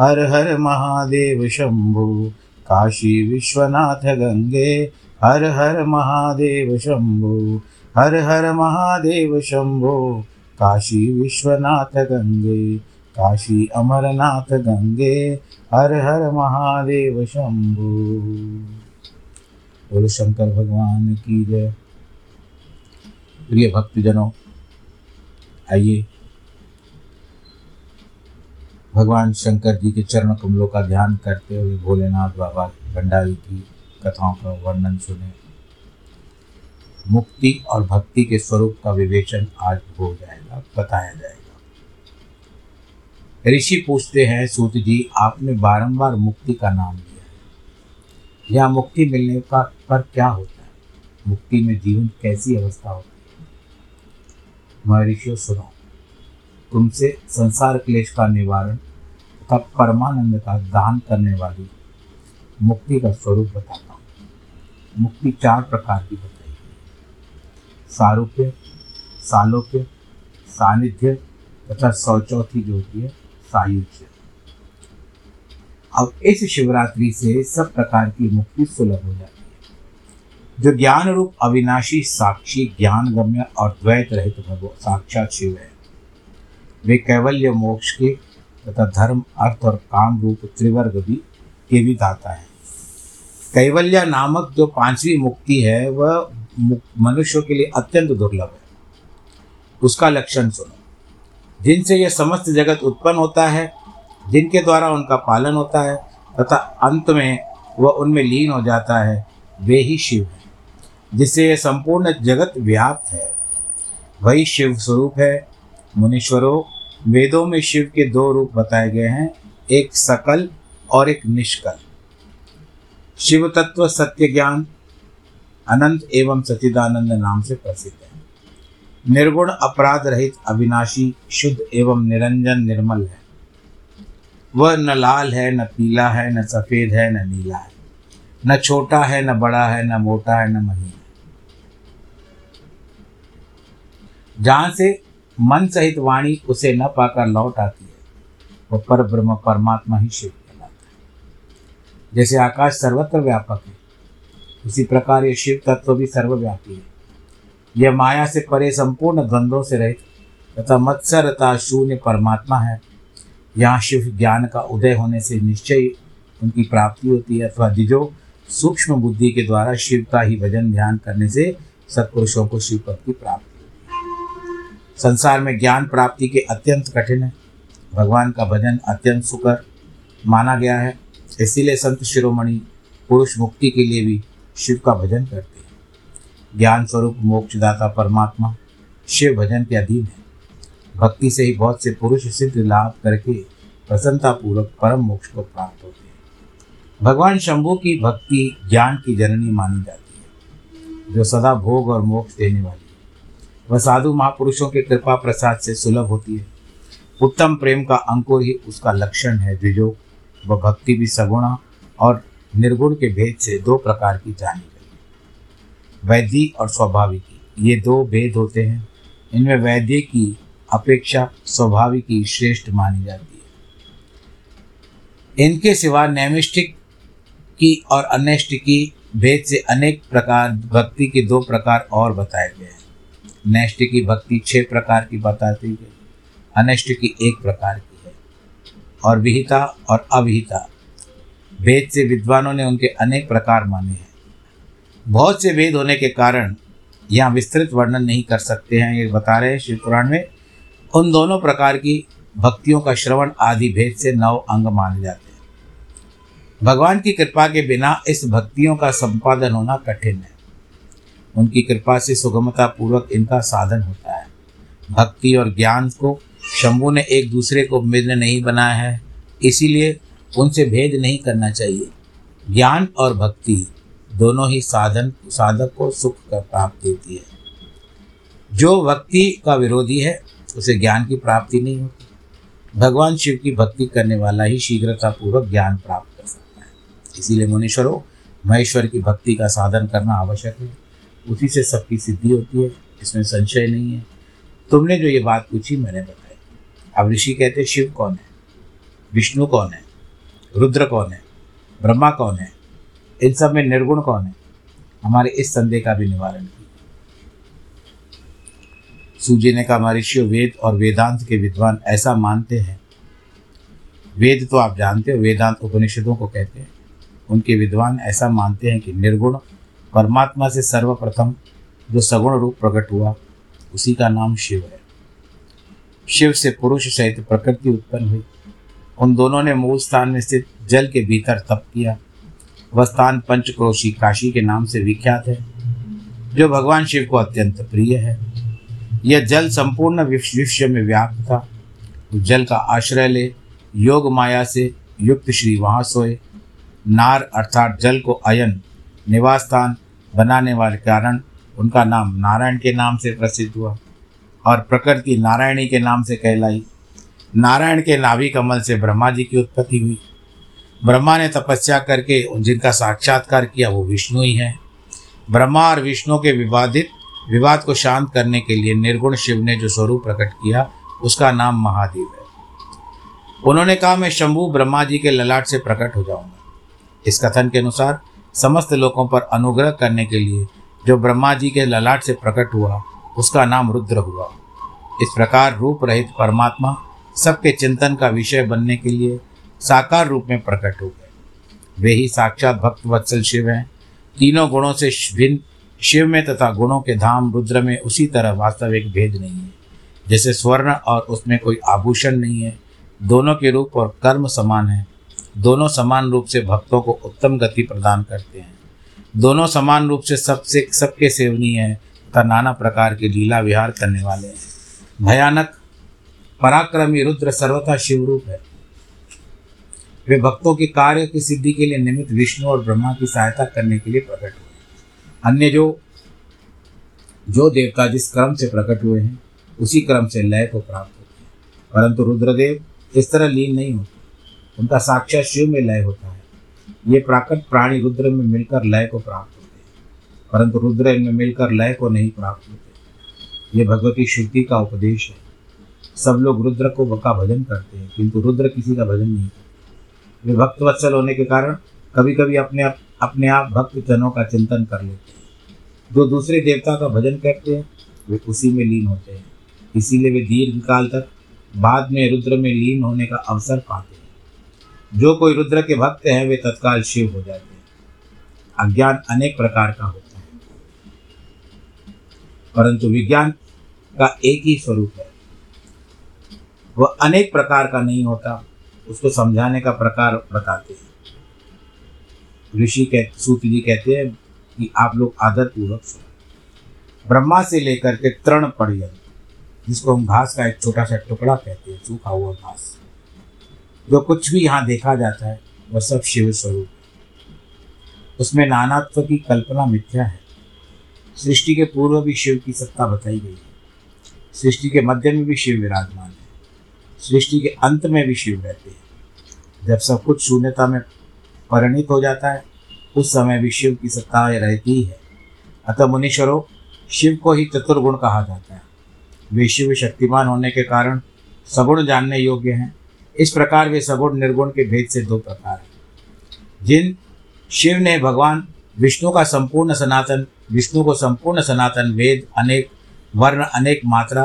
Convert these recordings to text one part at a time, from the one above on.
हर हर महादेव शंभो, काशी विश्वनाथ गंगे। हर हर महादेव शंभो, हर हर महादेव शंभो, काशी विश्वनाथ गंगे। काशी अमरनाथ गंगे, हर हर महादेव शंभो। बोलो, शंकर भगवान की जय। प्रिय भक्तजनों, आइए। भगवान शंकर जी के चरण कमलों का ध्यान करते हुए भोलेनाथ बाबा भंडारी की कथाओं का वर्णन सुने। मुक्ति और भक्ति के स्वरूप का विवेचन आज हो जाएगा, बताया जाएगा। ऋषि पूछते हैं, सूत जी, आपने बारंबार मुक्ति का नाम लिया है। यह मुक्ति मिलने का, पर क्या होता है? मुक्ति में जीवन कैसी अवस्था होती है? महर्षियों, सुनो। तुमसे संसार क्लेश का निवारण तथा परमानंद का दान करने वाली मुक्ति का स्वरूप बताता हूँ। मुक्ति चार प्रकार की बताई गई सारूप्य सालोप्य सानिध्य तथा सौचौथी जो होती है, सायुज्य। अब इस शिवरात्रि से सब प्रकार की मुक्ति सुलभ हो जाती है। जो ज्ञान रूप अविनाशी साक्षी ज्ञान गम्य और द्वैत रहित भगवान, साक्षात शिव है। वे कैवल्य मोक्ष के तथा धर्म, अर्थ और काम रूप त्रिवर्ग भी के भी दाता है। कैवल्य नामक जो पांचवी मुक्ति है, वह मनुष्यों के लिए अत्यंत दुर्लभ है। उसका लक्षण सुनो। जिनसे यह समस्त जगत उत्पन्न होता है, जिनके द्वारा उनका पालन होता है, तथा अंत में वह उनमें लीन हो जाता है, वे ही शिव हैं, जिससे यह संपूर्ण जगत व्याप्त है। वही शिव स्वरूप है, मुनीश्वरों वेदों में शिव के दो रूप बताए गए हैं, एक सकल और एक निष्कल। शिव तत्व सत्य ज्ञान अनंत एवं सचिदानंद नाम से प्रसिद्ध है। निर्गुण अपराध रहित अविनाशी शुद्ध एवं निरंजन निर्मल है। वह न लाल है, न पीला है, न सफ़ेद है, न नीला है। न छोटा है, न बड़ा है, न मोटा है, न महीन है। जहाँ से मन सहित वाणी उसे न पाकर लौट आती है। वह पर ब्रह्म परमात्मा ही शिव कहलाता है। जैसे आकाश सर्वत्र व्यापक है, उसी प्रकार ये शिव तत्व भी सर्वव्यापी है। यह माया से परे संपूर्ण द्वंद्वों से रहित, तथा मत्सरता शून्य परमात्मा है। यहाँ शिव ज्ञान का उदय होने से निश्चय उनकी प्राप्ति होती है, अथवा जिजो सूक्ष्म बुद्धि के द्वारा शिव का ही भजन ध्यान करने से सत्पुरुषों को शिव पद की प्राप्ति संसार में ज्ञान प्राप्ति के अत्यंत कठिन है। भगवान का भजन अत्यंत सुकर माना गया है। इसीलिए संत शिरोमणि पुरुष मुक्ति के लिए भी शिव का भजन करते हैं। ज्ञान स्वरूप मोक्षदाता परमात्मा शिव भजन के अधीन है। भक्ति से ही बहुत से पुरुष सिद्ध लाभ करके प्रसन्नतापूर्वक परम मोक्ष को प्राप्त होते हैं। भगवान शंभु की भक्ति ज्ञान की जननी मानी जाती है, जो सदा भोग और मोक्ष देने वाली वह साधु महापुरुषों के कृपा प्रसाद से सुलभ होती है। उत्तम प्रेम का अंकुर ही उसका लक्षण है, द्विजो। वह भक्ति भी सगुणा और निर्गुण के भेद से दो प्रकार की जानी गई। वैदिक और स्वाभाविकी, ये दो भेद होते हैं। इनमें वैद्य की अपेक्षा स्वाभाविकी श्रेष्ठ मानी जाती है। इनके सिवा नैमिष्टिक की और अनैष्टिकी भेद से अनेक प्रकार, भक्ति के दो प्रकार और बताए गए हैं। नैष्टिकी भक्ति छह प्रकार की बताती है अनिष्ट की एक प्रकार की है, और विहिता और अविहिता। भेद से विद्वानों ने उनके अनेक प्रकार माने हैं। बहुत से वेद होने के कारण यहाँ विस्तृत वर्णन नहीं कर सकते हैं, ये बता रहे हैं शिव पुराण में। उन दोनों प्रकार की भक्तियों का श्रवण आदि भेद से नव अंग माने जाते हैं। भगवान की कृपा के बिना इस भक्तियों का संपादन होना कठिन है। उनकी कृपा से सुगमता पूर्वक इनका साधन होता है। भक्ति और ज्ञान को शंभु ने एक दूसरे को मिलन नहीं बनाया है, इसीलिए उनसे भेद नहीं करना चाहिए। ज्ञान और भक्ति दोनों ही साधन, साधक को सुख का प्राप्त देती है। जो भक्ति का विरोधी है, उसे ज्ञान की प्राप्ति नहीं होती। भगवान शिव की भक्ति करने वाला ही शीघ्रतापूर्वक ज्ञान प्राप्त कर सकता है। इसीलिए मुनीश्वरों, महेश्वर की भक्ति का साधन करना आवश्यक है। उसी से सबकी सिद्धि होती है इसमें संशय नहीं है। तुमने जो ये बात पूछी, मैंने बताई। अब ऋषि कहते शिव कौन है? विष्णु कौन है? रुद्र कौन है? ब्रह्मा कौन है? इन सब में निर्गुण कौन है? हमारे इस संदेह का भी निवारण किया सूजी ने कहा महर्षियों वेद और वेदांत के विद्वान ऐसा मानते हैं। वेद तो आप जानते हो, वेदांत उपनिषदों को कहते हैं। उनके विद्वान ऐसा मानते हैं कि निर्गुण परमात्मा से सर्वप्रथम जो सगुण रूप प्रकट हुआ, उसी का नाम शिव है। शिव से पुरुष सहित प्रकृति उत्पन्न हुई। उन दोनों ने मूल स्थान में स्थित जल के भीतर तप किया। वह स्थान पंचक्रोशी काशी के नाम से विख्यात है, जो भगवान शिव को अत्यंत प्रिय है। यह जल संपूर्ण विश्व में व्याप्त था। जल का आश्रय ले, योग माया से युक्त श्री वहाँ सोए नार अर्थात जल को अयन, निवास स्थान बनाने वाले कारण उनका नाम नारायण के नाम से प्रसिद्ध हुआ और प्रकृति नारायणी के नाम से कहलाई। नारायण के नाभि कमल से ब्रह्मा जी की उत्पत्ति हुई। ब्रह्मा ने तपस्या करके जिनका साक्षात्कार किया वो विष्णु ही हैं। ब्रह्मा और विष्णु के विवादित, विवाद को शांत करने के लिए निर्गुण शिव ने जो स्वरूप प्रकट किया, उसका नाम महादेव है। उन्होंने कहा, मैं शंभु ब्रह्मा जी के ललाट से प्रकट हो जाऊँगा। इस कथन के अनुसार समस्त लोगों पर अनुग्रह करने के लिए जो ब्रह्मा जी के ललाट से प्रकट हुआ, उसका नाम रुद्र हुआ। इस प्रकार रूप रहित परमात्मा सबके चिंतन का विषय बनने के लिए साकार रूप में प्रकट हो गए। वे ही साक्षात भक्त वत्सल शिव हैं। तीनों गुणों से भिन्न शिव में तथा गुणों के धाम रुद्र में उसी तरह वास्तविक भेद नहीं है, जैसे स्वर्ण और उसमें कोई आभूषण नहीं है। दोनों के रूप और कर्म समान है। दोनों समान रूप से भक्तों को उत्तम गति प्रदान करते हैं। दोनों समान रूप से सबसे सबके सेवनीय है तथा नाना प्रकार के लीला विहार करने वाले हैं। भयानक, पराक्रमी रुद्र सर्वथा शिव रूप है। वे भक्तों के कार्य की सिद्धि के लिए निमित्त विष्णु और ब्रह्मा की सहायता करने के लिए प्रकट हुए अन्य जो जो देवता जिस क्रम से प्रकट हुए हैं, उसी क्रम से लय को प्राप्त होते हैं। परंतु रुद्रदेव इस तरह लीन नहीं होते। उनका साक्षात शिव में लय होता है। ये प्राकृत प्राणी रुद्र में मिलकर लय को प्राप्त होते हैं, परंतु रुद्र इनमें मिलकर लय को नहीं प्राप्त होते। ये भगवती श्रुति का उपदेश है। सब लोग रुद्र को का भजन करते हैं, किंतु रुद्र किसी का भजन नहीं करते। वे भक्त वत्सल होने के कारण कभी कभी अपने आप अपने आप भक्त जनों का चिंतन कर लेते हैं। जो दूसरे देवता का भजन करते हैं, वे उसी में लीन होते हैं। इसीलिए वे दीर्घ काल तक बाद में रुद्र में लीन होने का अवसर पाते हैं। जो कोई रुद्र के भक्त हैं, वे तत्काल शिव हो जाते हैं। अज्ञान अनेक प्रकार का होता है। परंतु विज्ञान का एक ही स्वरूप है। वह अनेक प्रकार का नहीं होता, उसको समझाने का प्रकार बताते हैं। ऋषि कह, सूत जी कहते हैं कि आप लोग आदर पूर्वक सुनो। ब्रह्मा से लेकर के तृण पर्यंत, जिसको हम घास का एक छोटा सा टुकड़ा कहते हैं, सूखा हुआ घास। जो कुछ भी यहाँ देखा जाता है, वह सब शिव स्वरूप है। उसमें नानात्व की कल्पना मिथ्या है। सृष्टि के पूर्व भी शिव की सत्ता बताई गई है। सृष्टि के मध्य में भी शिव विराजमान है। सृष्टि के अंत में भी शिव रहते हैं। जब सब कुछ शून्यता में परिणित हो जाता है, उस समय भी शिव की सत्ता रहती ही। है अतः मुनीश्वरों, शिव को ही चतुर्गुण कहा जाता है। वे शिव शक्तिमान होने के कारण सगुण जानने योग्य हैं। इस प्रकार वे सगुण निर्गुण के भेद से दो प्रकार हैं। जिन शिव ने भगवान विष्णु का संपूर्ण सनातन, विष्णु को संपूर्ण सनातन वेद, अनेक वर्ण, अनेक मात्रा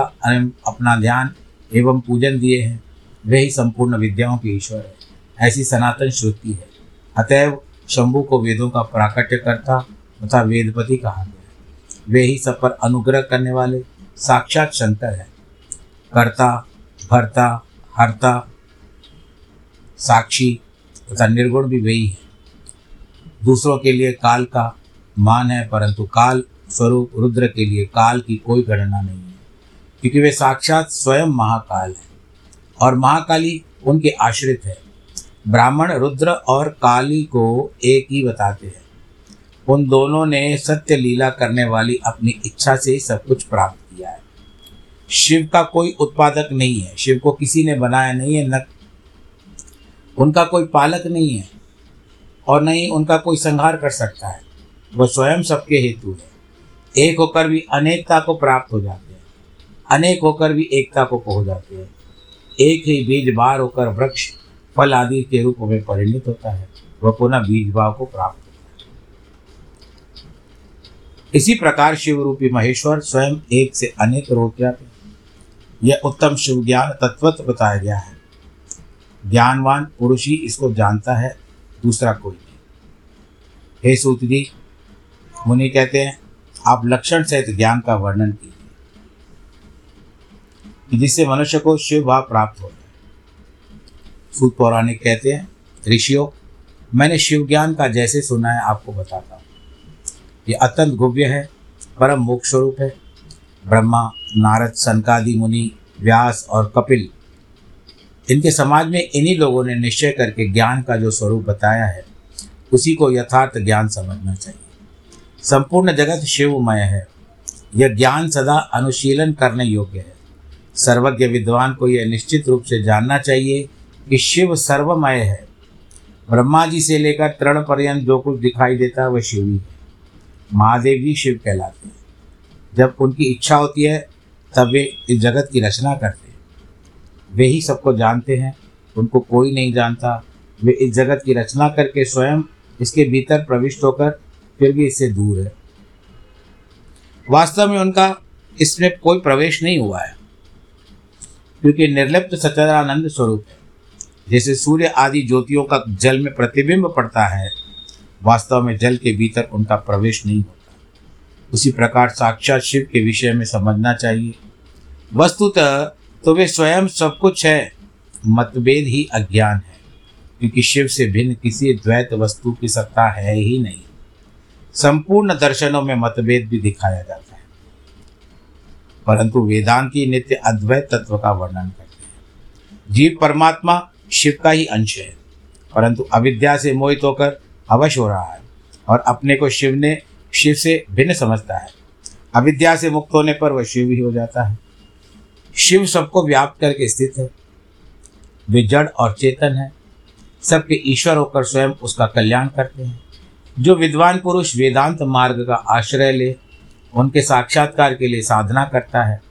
अपना ध्यान एवं पूजन दिए हैं, वे ही संपूर्ण विद्याओं के ईश्वर है। ऐसी सनातन श्रुति है। अतएव शंभु को वेदों का प्राकट्य करता तथा वेदपति कहा गया वे ही सब पर अनुग्रह करने वाले साक्षात शंकर है। कर्ता, भरता, हरता साक्षी तथा निर्गुण भी वही है। दूसरों के लिए काल का मान है, परंतु काल स्वरूप रुद्र के लिए काल की कोई गणना नहीं है, क्योंकि वे साक्षात स्वयं महाकाल है और महाकाली उनके आश्रित है। ब्राह्मण रुद्र और काली को एक ही बताते हैं। उन दोनों ने सत्य लीला करने वाली अपनी इच्छा से ही सब कुछ प्राप्त किया है। शिव का कोई उत्पादक नहीं है, शिव को किसी ने बनाया नहीं है, न उनका कोई पालक नहीं है और न ही उनका कोई संहार कर सकता है। वह स्वयं सबके हेतु है। एक होकर भी अनेकता को प्राप्त हो जाते हैं। अनेक होकर भी एकता को पहुँच जाते हैं। एक ही बीज बार होकर वृक्ष, फल आदि के रूप में परिणित होता है। वह पुनः बीज भाव को प्राप्त होता है। इसी प्रकार शिव रूपी महेश्वर स्वयं एक से अनेक रूप जाते हैं। यह उत्तम शिव ज्ञान तत्वत्व बताया गया है। ज्ञानवान पुरुष ही इसको जानता है, दूसरा कोई नहीं। हे सूत जी मुनि कहते हैं, आप लक्षण सहित ज्ञान का वर्णन कीजिए जिससे मनुष्य को शिव भाव प्राप्त होता है। सूत पौराणिक कहते हैं, ऋषियों, मैंने शिव ज्ञान का जैसे सुना है, आपको बताता हूँ। ये अत्यंत गुव्य है, परम मोक्ष स्वरूप है। ब्रह्मा, नारद, सनकादि, मुनि, व्यास और कपिल इनके समाज में इन्हीं लोगों ने निश्चय करके ज्ञान का जो स्वरूप बताया है, उसी को यथार्थ ज्ञान समझना चाहिए। संपूर्ण जगत शिवमय है। यह ज्ञान सदा अनुशीलन करने योग्य है। सर्वज्ञ विद्वान को यह निश्चित रूप से जानना चाहिए कि शिव सर्वमय है। ब्रह्मा जी से लेकर तृण पर्यंत जो कुछ दिखाई देता है, वह शिव ही है। महादेव जी शिव कहलाते हैं। जब उनकी इच्छा होती है, तब वे इस जगत की रचना करते हैं। वे ही सबको जानते हैं, उनको कोई नहीं जानता। वे इस जगत की रचना करके स्वयं इसके भीतर प्रविष्ट होकर फिर भी इससे दूर है। वास्तव में उनका इसमें कोई प्रवेश नहीं हुआ है, क्योंकि निर्लिप्त सच्चिदानंद स्वरूप है। जैसे सूर्य आदि ज्योतियों का जल में प्रतिबिंब पड़ता है, वास्तव में जल के भीतर उनका प्रवेश नहीं होता। उसी प्रकार साक्षात शिव के विषय में समझना चाहिए। वस्तुतः तो वे स्वयं सब कुछ है। मतभेद ही अज्ञान है, क्योंकि शिव से भिन्न किसी द्वैत वस्तु की सत्ता है ही नहीं। संपूर्ण दर्शनों में मतभेद भी दिखाया जाता है। परंतु वेदांती नित्य अद्वैत तत्व का वर्णन करते हैं। जीव परमात्मा शिव का ही अंश है, परंतु अविद्या से मोहित होकर अवश हो रहा है और अपने को शिव ने शिव से भिन्न समझता है। अविद्या से मुक्त होने पर वह शिव ही हो जाता है। शिव सबको व्याप्त करके स्थित है। वे जड़ और चेतन है। सबके ईश्वर होकर स्वयं उसका कल्याण करते हैं। जो विद्वान पुरुष वेदांत मार्ग का आश्रय ले, उनके साक्षात्कार के लिए साधना करता है,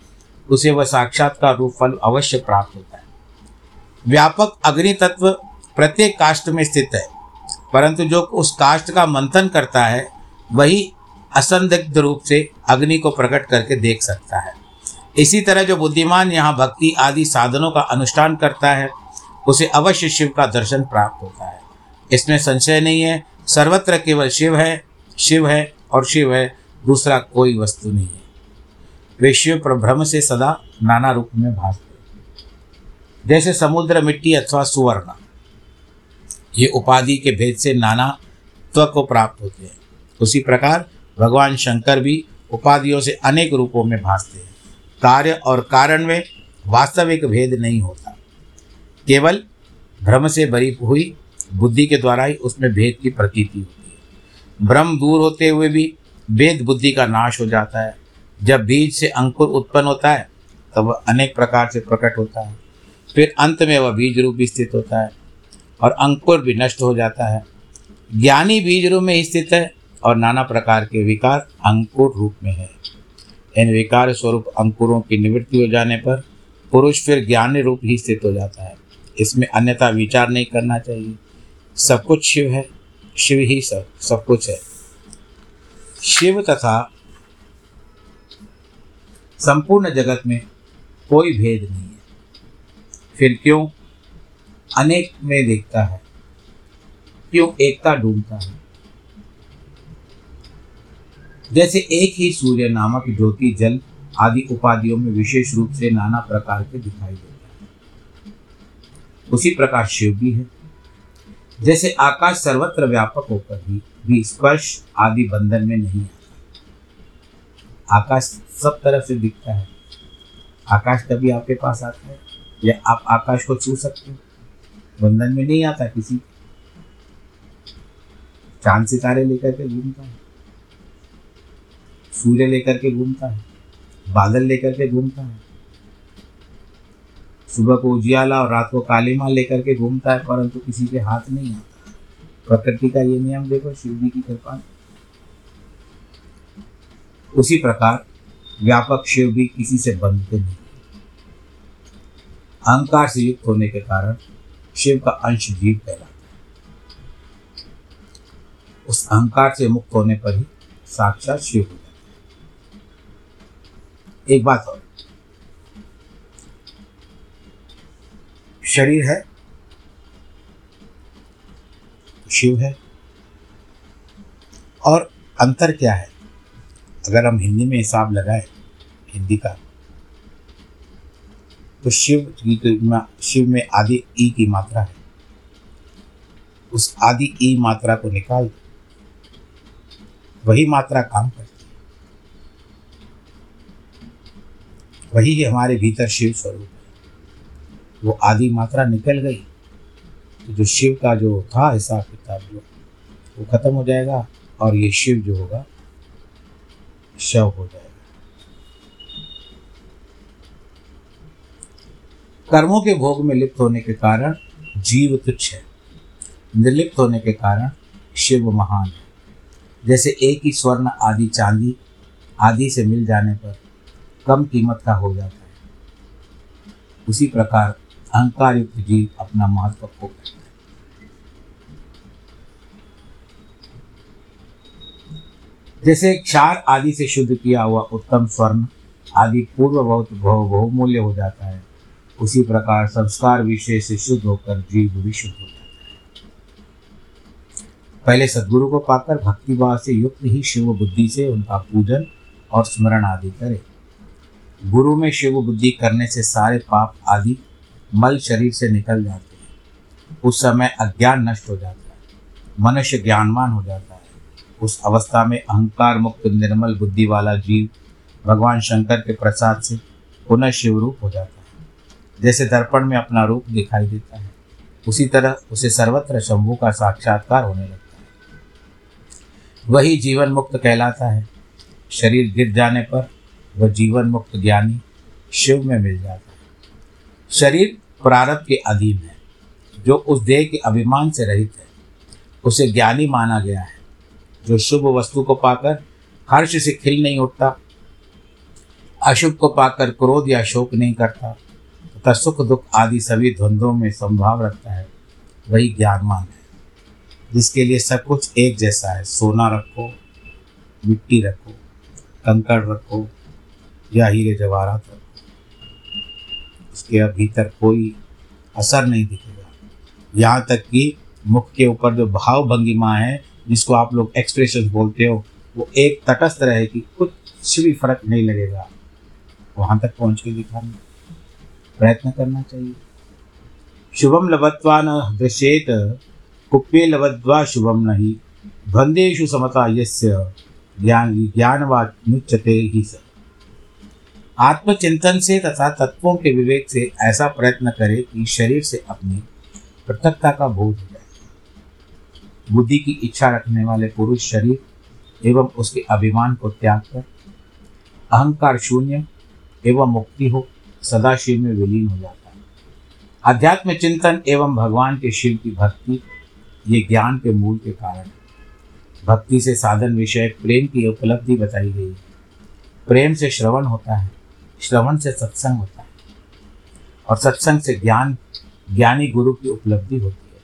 उसे वह साक्षात्कार रूप फल अवश्य प्राप्त होता है। व्यापक अग्नि तत्व प्रत्येक काष्ट में स्थित है, परंतु जो उस काष्ट का मंथन करता है, वही असंदिग्ध रूप से अग्नि को प्रकट करके देख सकता है। इसी तरह जो बुद्धिमान यहाँ भक्ति आदि साधनों का अनुष्ठान करता है, उसे अवश्य शिव का दर्शन प्राप्त होता है। इसमें संशय नहीं है, सर्वत्र केवल शिव है शिव है और शिव है, दूसरा कोई वस्तु नहीं है। वे शिव पर भ्रम से सदा नाना रूप में भासते जैसे समुद्र, मिट्टी अथवा सुवर्ण, ये उपाधि के भेद से नाना त्व को प्राप्त होते हैं। उसी प्रकार भगवान शंकर भी उपाधियों से अनेक रूपों में भासते हैं। कार्य और कारण में वास्तविक भेद नहीं होता। केवल भ्रम से भरी हुई बुद्धि के द्वारा ही उसमें भेद की प्रतीति होती है। भ्रम दूर होते हुए भी भेद बुद्धि का नाश हो जाता है। जब बीज से अंकुर उत्पन्न होता है, तब वह अनेक प्रकार से प्रकट होता है। फिर अंत में वह बीज रूप भी स्थित होता है और अंकुर भी नष्ट हो जाता है। ज्ञानी बीज रूप में स्थित है और नाना प्रकार के विकार अंकुर रूप में है। इन विकार स्वरूप अंकुरों की निवृत्ति हो जाने पर पुरुष फिर ज्ञान रूप ही स्थित हो जाता है। इसमें अन्यथा विचार नहीं करना चाहिए। सब कुछ शिव है, शिव ही सब सब कुछ है। शिव तथा संपूर्ण जगत में कोई भेद नहीं है। फिर क्यों? अनेक में देखता है। क्यों? एकता ढूंढता है। जैसे एक ही सूर्य नामक ज्योति जल आदि उपाधियों में विशेष रूप से नाना प्रकार के दिखाई देते हैं। उसी प्रकार शिव भी है। जैसे आकाश सर्वत्र व्यापक होकर भी भी स्पर्श आदि बंधन में नहीं आता। आकाश सब तरफ़ से दिखता है। आकाश कभी आपके पास आता है, या आप आकाश को छू सकते हो। बंधन में नहीं आता किसी चाँद सितारे लेकर के घूमता है। सूर्य लेकर के घूमता है, बादल लेकर के घूमता है। सुबह को उजियाला और रात को काली कालीमा लेकर के घूमता है, परंतु किसी के हाथ नहीं आता। प्रकृति का ये नियम देखो, शिव जी की कृपा उसी प्रकार व्यापक शिव भी किसी से बंधते नहीं। अहंकार से युक्त होने के कारण शिव का अंश जीव कहलाता है। उस अहंकार से मुक्त होने पर ही साक्षात शिव हो है। एक बात और। शरीर है, शिव है, और अंतर क्या है? अगर हम हिंदी में हिसाब लगाए, हिंदी का तो शिव की शिव में आदि ई की मात्रा है। उस आदि ई मात्रा को निकाल, वही मात्रा काम करती वही हमारे भीतर शिव स्वरूप। है वो आदि मात्रा निकल गई। तो जो शिव का जो था हिसाब किताब जो, वो खत्म हो जाएगा और ये शिव जो होगा, शव हो जाएगा। कर्मों के भोग में लिप्त होने के कारण जीव तुच्छ है। निर्लिप्त होने के कारण शिव महान है। जैसे एक ही स्वर्ण आदि चांदी आदि से मिल जाने पर कम कीमत का हो जाता है। उसी प्रकार अहंकार युक्त जीव अपना महत्व खो है। जैसे क्षार आदि से शुद्ध किया हुआ उत्तम स्वर्ण आदि पूर्व बहुत बहुमूल्य हो जाता है। उसी प्रकार संस्कार विषय से शुद्ध होकर जीव भी शुद्ध हो जाता है। पहले सदगुरु को पाकर भक्ति भाव से युक्त ही शिव बुद्धि से उनका पूजन और स्मरण आदि करे। गुरु में शिव बुद्धि करने से सारे पाप आदि मल शरीर से निकल जाते हैं। उस समय अज्ञान नष्ट हो जाता है। मनुष्य ज्ञानवान हो जाता है। उस अवस्था में अहंकार मुक्त निर्मल बुद्धि वाला जीव भगवान शंकर के प्रसाद से पुनः शिवरूप हो जाता है। जैसे दर्पण में अपना रूप दिखाई देता है, उसी तरह उसे सर्वत्र शंभु का साक्षात्कार होने लगता है। वही जीवन मुक्त कहलाता है। शरीर गिर जाने पर वह जीवन मुक्त ज्ञानी शिव में मिल जाता है। शरीर प्रारब्ध के अधीन है। जो उस देह के अभिमान से रहित है, उसे ज्ञानी माना गया है। जो शुभ वस्तु को पाकर हर्ष से खिल नहीं उठता, अशुभ को पाकर क्रोध या शोक नहीं करता, तथा सुख दुख आदि सभी द्वंद्वों में संभाव रखता है, वही ज्ञानवान है। जिसके लिए सब कुछ एक जैसा है। सोना रखो, मिट्टी रखो, कंकड़ रखो या हीरे जवाहरात उसके भीतर कोई असर नहीं दिखेगा। यहाँ तक कि मुख के ऊपर जो भाव भंगिमा है, जिसको आप लोग एक्सप्रेशन बोलते हो, वो एक तटस्थ रहेगी कुछ भी फ़र्क नहीं लगेगा। वहाँ तक पहुँच के दिखाना। प्रयत्न करना चाहिए। शुभम लभत्वा न दृश्येत कुप्ये लभद्वा शुभम नहीं बंदेशु समता यस्य, ज्ञान ज्ञानवानुच्यते ही स। आत्मचिंतन से तथा तत्वों के विवेक से ऐसा प्रयत्न करे कि शरीर से अपनी पृथकता का बोध हो जाए। बुद्धि की इच्छा रखने वाले पुरुष शरीर एवं उसके अभिमान को त्याग कर, अहंकार शून्य एवं मुक्ति हो, सदाशिव में विलीन हो जाता है। अध्यात्म चिंतन एवं भगवान के शिव की भक्ति, ये ज्ञान के मूल के कारण है। भक्ति से साधन विषय प्रेम की उपलब्धि बताई गई है। प्रेम से श्रवण होता है। श्रवण से सत्संग होता है। और सत्संग से ज्ञान, ज्ञानी गुरु की उपलब्धि होती है।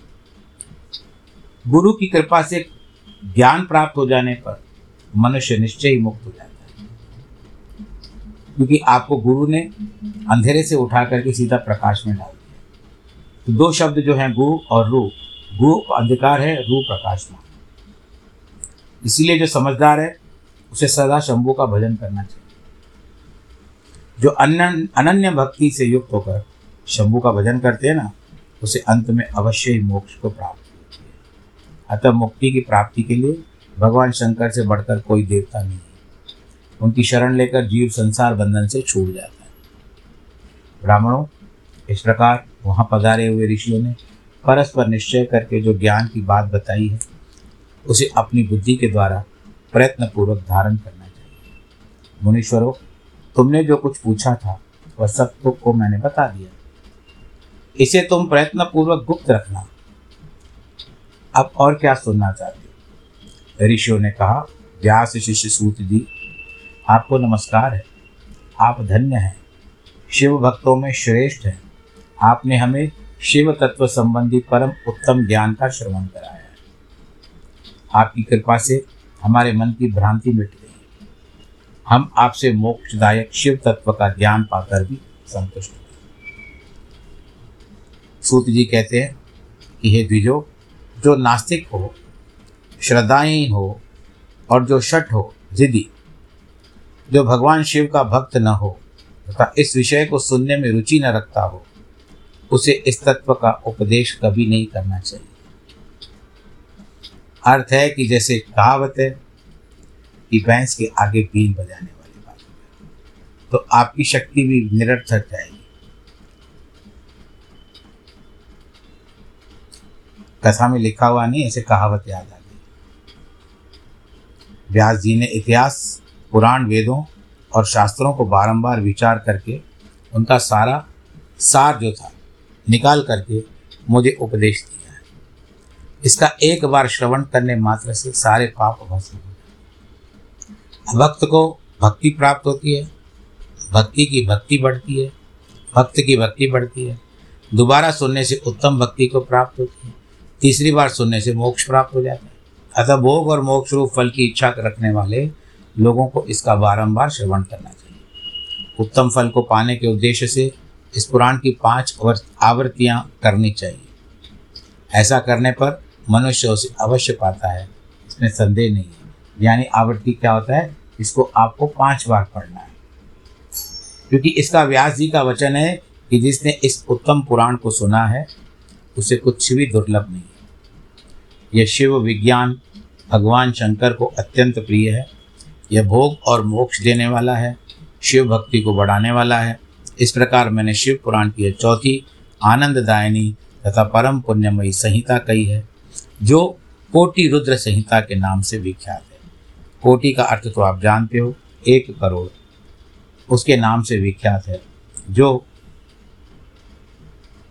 गुरु की कृपा से ज्ञान प्राप्त हो जाने पर मनुष्य निश्चय ही मुक्त हो जाता है। क्योंकि आपको गुरु ने अंधेरे से उठा करके सीधा प्रकाश में डाल दिया। तो दो शब्द जो हैं गुरु और रू। गु अंधकार है, रू प्रकाश में इसीलिए जो समझदार है, उसे सदा शंभु का भजन करना चाहिए। जो अनन्य भक्ति से युक्त होकर शंभु का भजन करते हैं ना, उसे अंत में अवश्य ही मोक्ष को प्राप्त होती है। अतः मुक्ति की प्राप्ति के लिए भगवान शंकर से बढ़कर कोई देवता नहीं है। उनकी शरण लेकर जीव संसार बंधन से छूट जाता है। ब्राह्मणों, इस प्रकार वहाँ पधारे हुए ऋषियों ने परस्पर निश्चय करके जो ज्ञान की बात बताई है, उसे अपनी बुद्धि के द्वारा प्रयत्नपूर्वक धारण करना चाहिए। मुनीश्वरों तुमने जो कुछ पूछा था, वह सबको मैंने बता दिया। इसे तुम प्रयत्नपूर्वक गुप्त रखना। अब और क्या सुनना चाहते हो? ऋषियों ने कहा, व्यास शिष्य सूत जी, आपको नमस्कार है। आप धन्य हैं। शिव भक्तों में श्रेष्ठ हैं। आपने हमें शिव तत्व संबंधी परम उत्तम ज्ञान का श्रवण कराया है। आपकी कृपा से हमारे मन की भ्रांति मिट। हम आपसे मोक्षदायक शिव तत्व का ज्ञान पाकर भी संतुष्ट सूत जी कहते हैं कि हे द्विजो, जो नास्तिक हो श्रद्धाहीन हो, और जो शठ हो, जिदी, जो भगवान शिव का भक्त न हो, तथा इस विषय को सुनने में रुचि न रखता हो, उसे इस तत्व का उपदेश कभी नहीं करना चाहिए। अर्थ है कि जैसे कहावत है कि भैंस के आगे बीन बजाने वाली बात तो आपकी शक्ति भी निरर्थक जाएगी। कथा में लिखा हुआ नहीं, ऐसे कहावत याद आ गई। व्यास जी ने इतिहास, पुराण वेदों और शास्त्रों को बारंबार विचार करके उनका सारा सार जो था, निकाल करके मुझे उपदेश दिया है। इसका एक बार श्रवण करने मात्र से सारे पाप भस्म हो भक्त को भक्ति प्राप्त होती है। भक्ति की भक्ति बढ़ती है। भक्त की भक्ति बढ़ती है। दोबारा सुनने से उत्तम भक्ति को प्राप्त होती है। तीसरी बार सुनने से मोक्ष प्राप्त हो जाता है। अतः भोग और मोक्ष रूप फल की इच्छा रखने वाले लोगों को इसका बारंबार श्रवण करना चाहिए। उत्तम फल को पाने के उद्देश्य से इस पुराण की पाँच आवृत्तियाँ करनी चाहिए। ऐसा करने पर मनुष्य उसे अवश्य पाता है। इसमें संदेह नहीं है। यानी आवृत्ति क्या होता है? इसको आपको पाँच बार पढ़ना है। क्योंकि इसका व्यास जी का वचन है कि जिसने इस उत्तम पुराण को सुना है, उसे कुछ भी दुर्लभ नहीं है। यह शिव विज्ञान, भगवान शंकर को अत्यंत प्रिय है। यह भोग और मोक्ष देने वाला है, शिव भक्ति को बढ़ाने वाला है। इस प्रकार मैंने शिव पुराण की चौथी आनंददायिनी तथा परम पुण्यमयी संहिता कही है, जो कोटि रुद्र संहिता के नाम से विख्यात है। कोटि का अर्थ तो आप जानते हो, एक करोड़। उसके नाम से विख्यात है, जो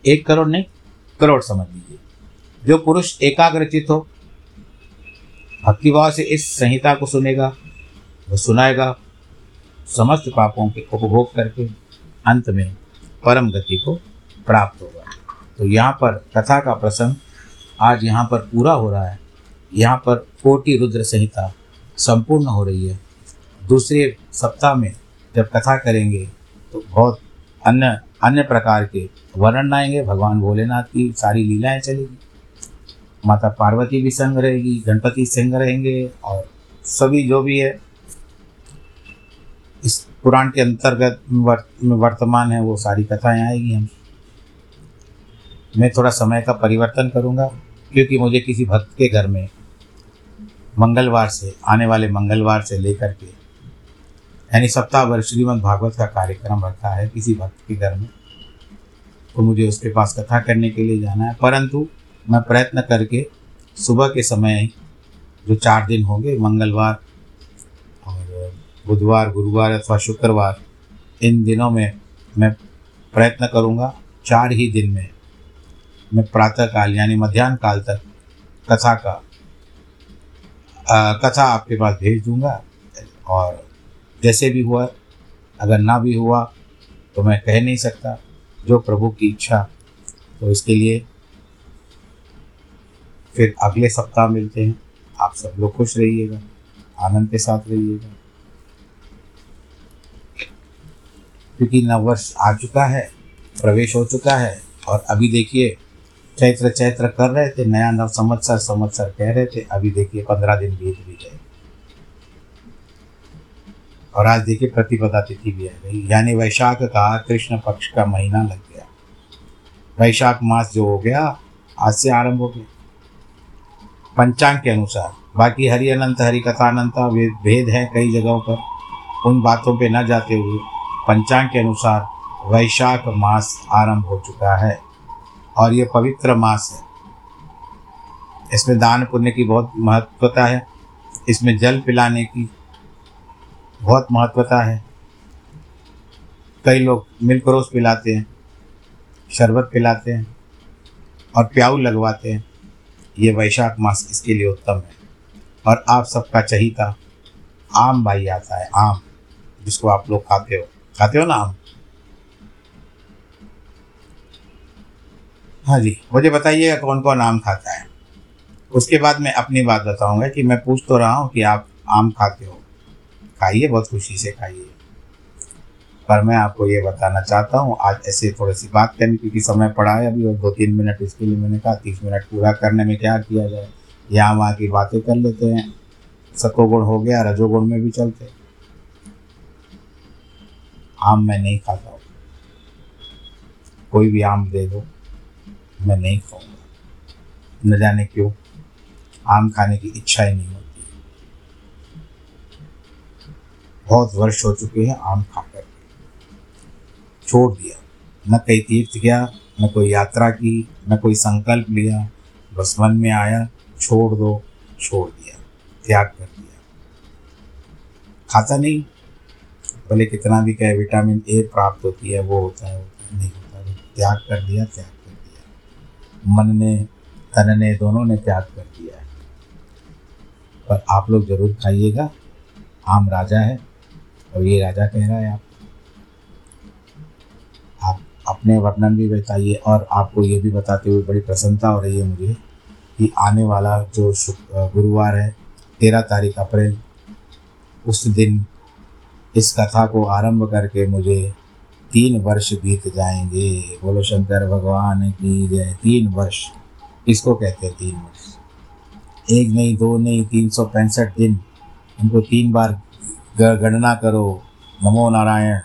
एक करोड़ नहीं, करोड़ समझ लीजिए। जो पुरुष एकाग्रचित हो, भक्तिभाव से इस संहिता को सुनेगा, वो सुनाएगा, समस्त पापों के उपभोग करके अंत में परम गति को प्राप्त होगा। तो यहाँ पर कथा का प्रसंग आज यहाँ पर पूरा हो रहा है। यहाँ पर कोटि रुद्र संहिता संपूर्ण हो रही है। दूसरे सप्ताह में जब कथा करेंगे तो बहुत अन्य अन्य प्रकार के वर्णन आएँगे भगवान भोलेनाथ की सारी लीलाएँ चलेगी। माता पार्वती भी संग रहेगी, गणपति संग रहेंगे, और सभी जो भी है, इस पुराण के अंतर्गत वर्तमान है, वो सारी कथाएँ आएगी हम। मैं थोड़ा समय का परिवर्तन करूँगा, क्योंकि मुझे किसी भक्त के घर में मंगलवार से, आने वाले मंगलवार से लेकर के, यानी सप्ताह भर श्रीमद् भागवत का कार्यक्रम रखा है किसी भक्त के घर में तो मुझे उसके पास कथा करने के लिए जाना है। परंतु मैं प्रयत्न करके सुबह के समय, जो चार दिन होंगे, मंगलवार और बुधवार, गुरुवार अथवा शुक्रवार, इन दिनों में मैं प्रयत्न करूँगा चार ही दिन में, मैं प्रातः काल यानी मध्यान्ह काल तक कथा का कथा आपके पास भेज दूँगा। और जैसे भी हुआ, अगर ना भी हुआ तो मैं कह नहीं सकता। जो प्रभु की इच्छा तो इसके लिए फिर अगले सप्ताह मिलते हैं। आप सब लोग खुश रहिएगा, आनंद के साथ रहिएगा। क्योंकि नववर्ष आ चुका है, प्रवेश हो चुका है, और अभी देखिए चैत्र चैत्र कर रहे थे, नया नव संवत्सर संवत्सर कह रहे थे, अभी देखिए पंद्रह दिन बीत भी गए। और आज देखिए प्रतिपदा तिथि भी आ गई। यानी वैशाख का कृष्ण पक्ष का महीना लग गया। वैशाख मास जो हो गया, आज से आरंभ हो गया। पंचांग के अनुसार, बाकी हरि अनंत, हरि कथा अनंत भेद है कई जगहों पर। उन बातों पे न जाते हुए पंचांग के अनुसार वैशाख मास आरंभ हो चुका है। और ये पवित्र मास है। इसमें दान पुण्य की बहुत महत्वता है। इसमें जल पिलाने की बहुत महत्वता है। कई लोग मिल्क रोज पिलाते हैं, शरबत पिलाते हैं और प्याऊ लगवाते हैं। ये वैशाख मास इसके लिए उत्तम है। और आप सबका चहीता, आम भाई आता है, आम, जिसको आप लोग खाते हो। खाते हो ना आम? हाँ जी, मुझे बताइएगा कौन कौन आम खाता है। उसके बाद मैं अपनी बात बताऊँगा कि मैं पूछ तो रहा हूँ कि आप आम खाते हो। खाइए, बहुत खुशी से खाइए। पर मैं आपको ये बताना चाहता हूँ, आज ऐसे थोड़ी सी बात करने क्योंकि समय पड़ा है अभी और दो तीन मिनट इसके लिए मैंने कहा, तीस मिनट पूरा करने में क्या किया जाए। यहाँ वहाँ की बातें कर लेते हैं। सतोगुण हो गया, रजोगुण में भी चलते। आम मैं नहीं खाता कोई भी आम दे दो। मैं नहीं खाऊँगा। न जाने क्यों, आम खाने की इच्छा ही नहीं होती। बहुत वर्ष हो चुके हैं आम खाकर। छोड़ दिया। न कहीं तीर्थ गया, न कोई यात्रा की, न कोई संकल्प लिया। बस मन में आया, छोड़ दो, छोड़ दिया, त्याग कर दिया। खाता नहीं, भले कितना भी कहे, विटामिन ए प्राप्त होती है, वो होता है होता है, नहीं होता त्याग कर दिया, त्याग मन ने, तन ने, दोनों ने त्याग कर दिया है। पर आप लोग ज़रूर खाइएगा। आम राजा है और ये राजा कह रहा है आप। आप अपने वर्णन भी बताइए और आपको ये भी बताते हुए बड़ी प्रसन्नता हो रही है मुझे कि आने वाला जो गुरुवार है, तेरह तारीख अप्रैल, उस दिन इस कथा को आरंभ करके मुझे तीन वर्ष बीत जाएँगे। बोलो, शंकर भगवान की जय। तीन वर्ष। इसको कहते हैं तीन वर्ष? एक नहीं, दो नहीं, तीन सौ पैंसठ दिन। इनको तीन बार गणना करो। नमो नारायण।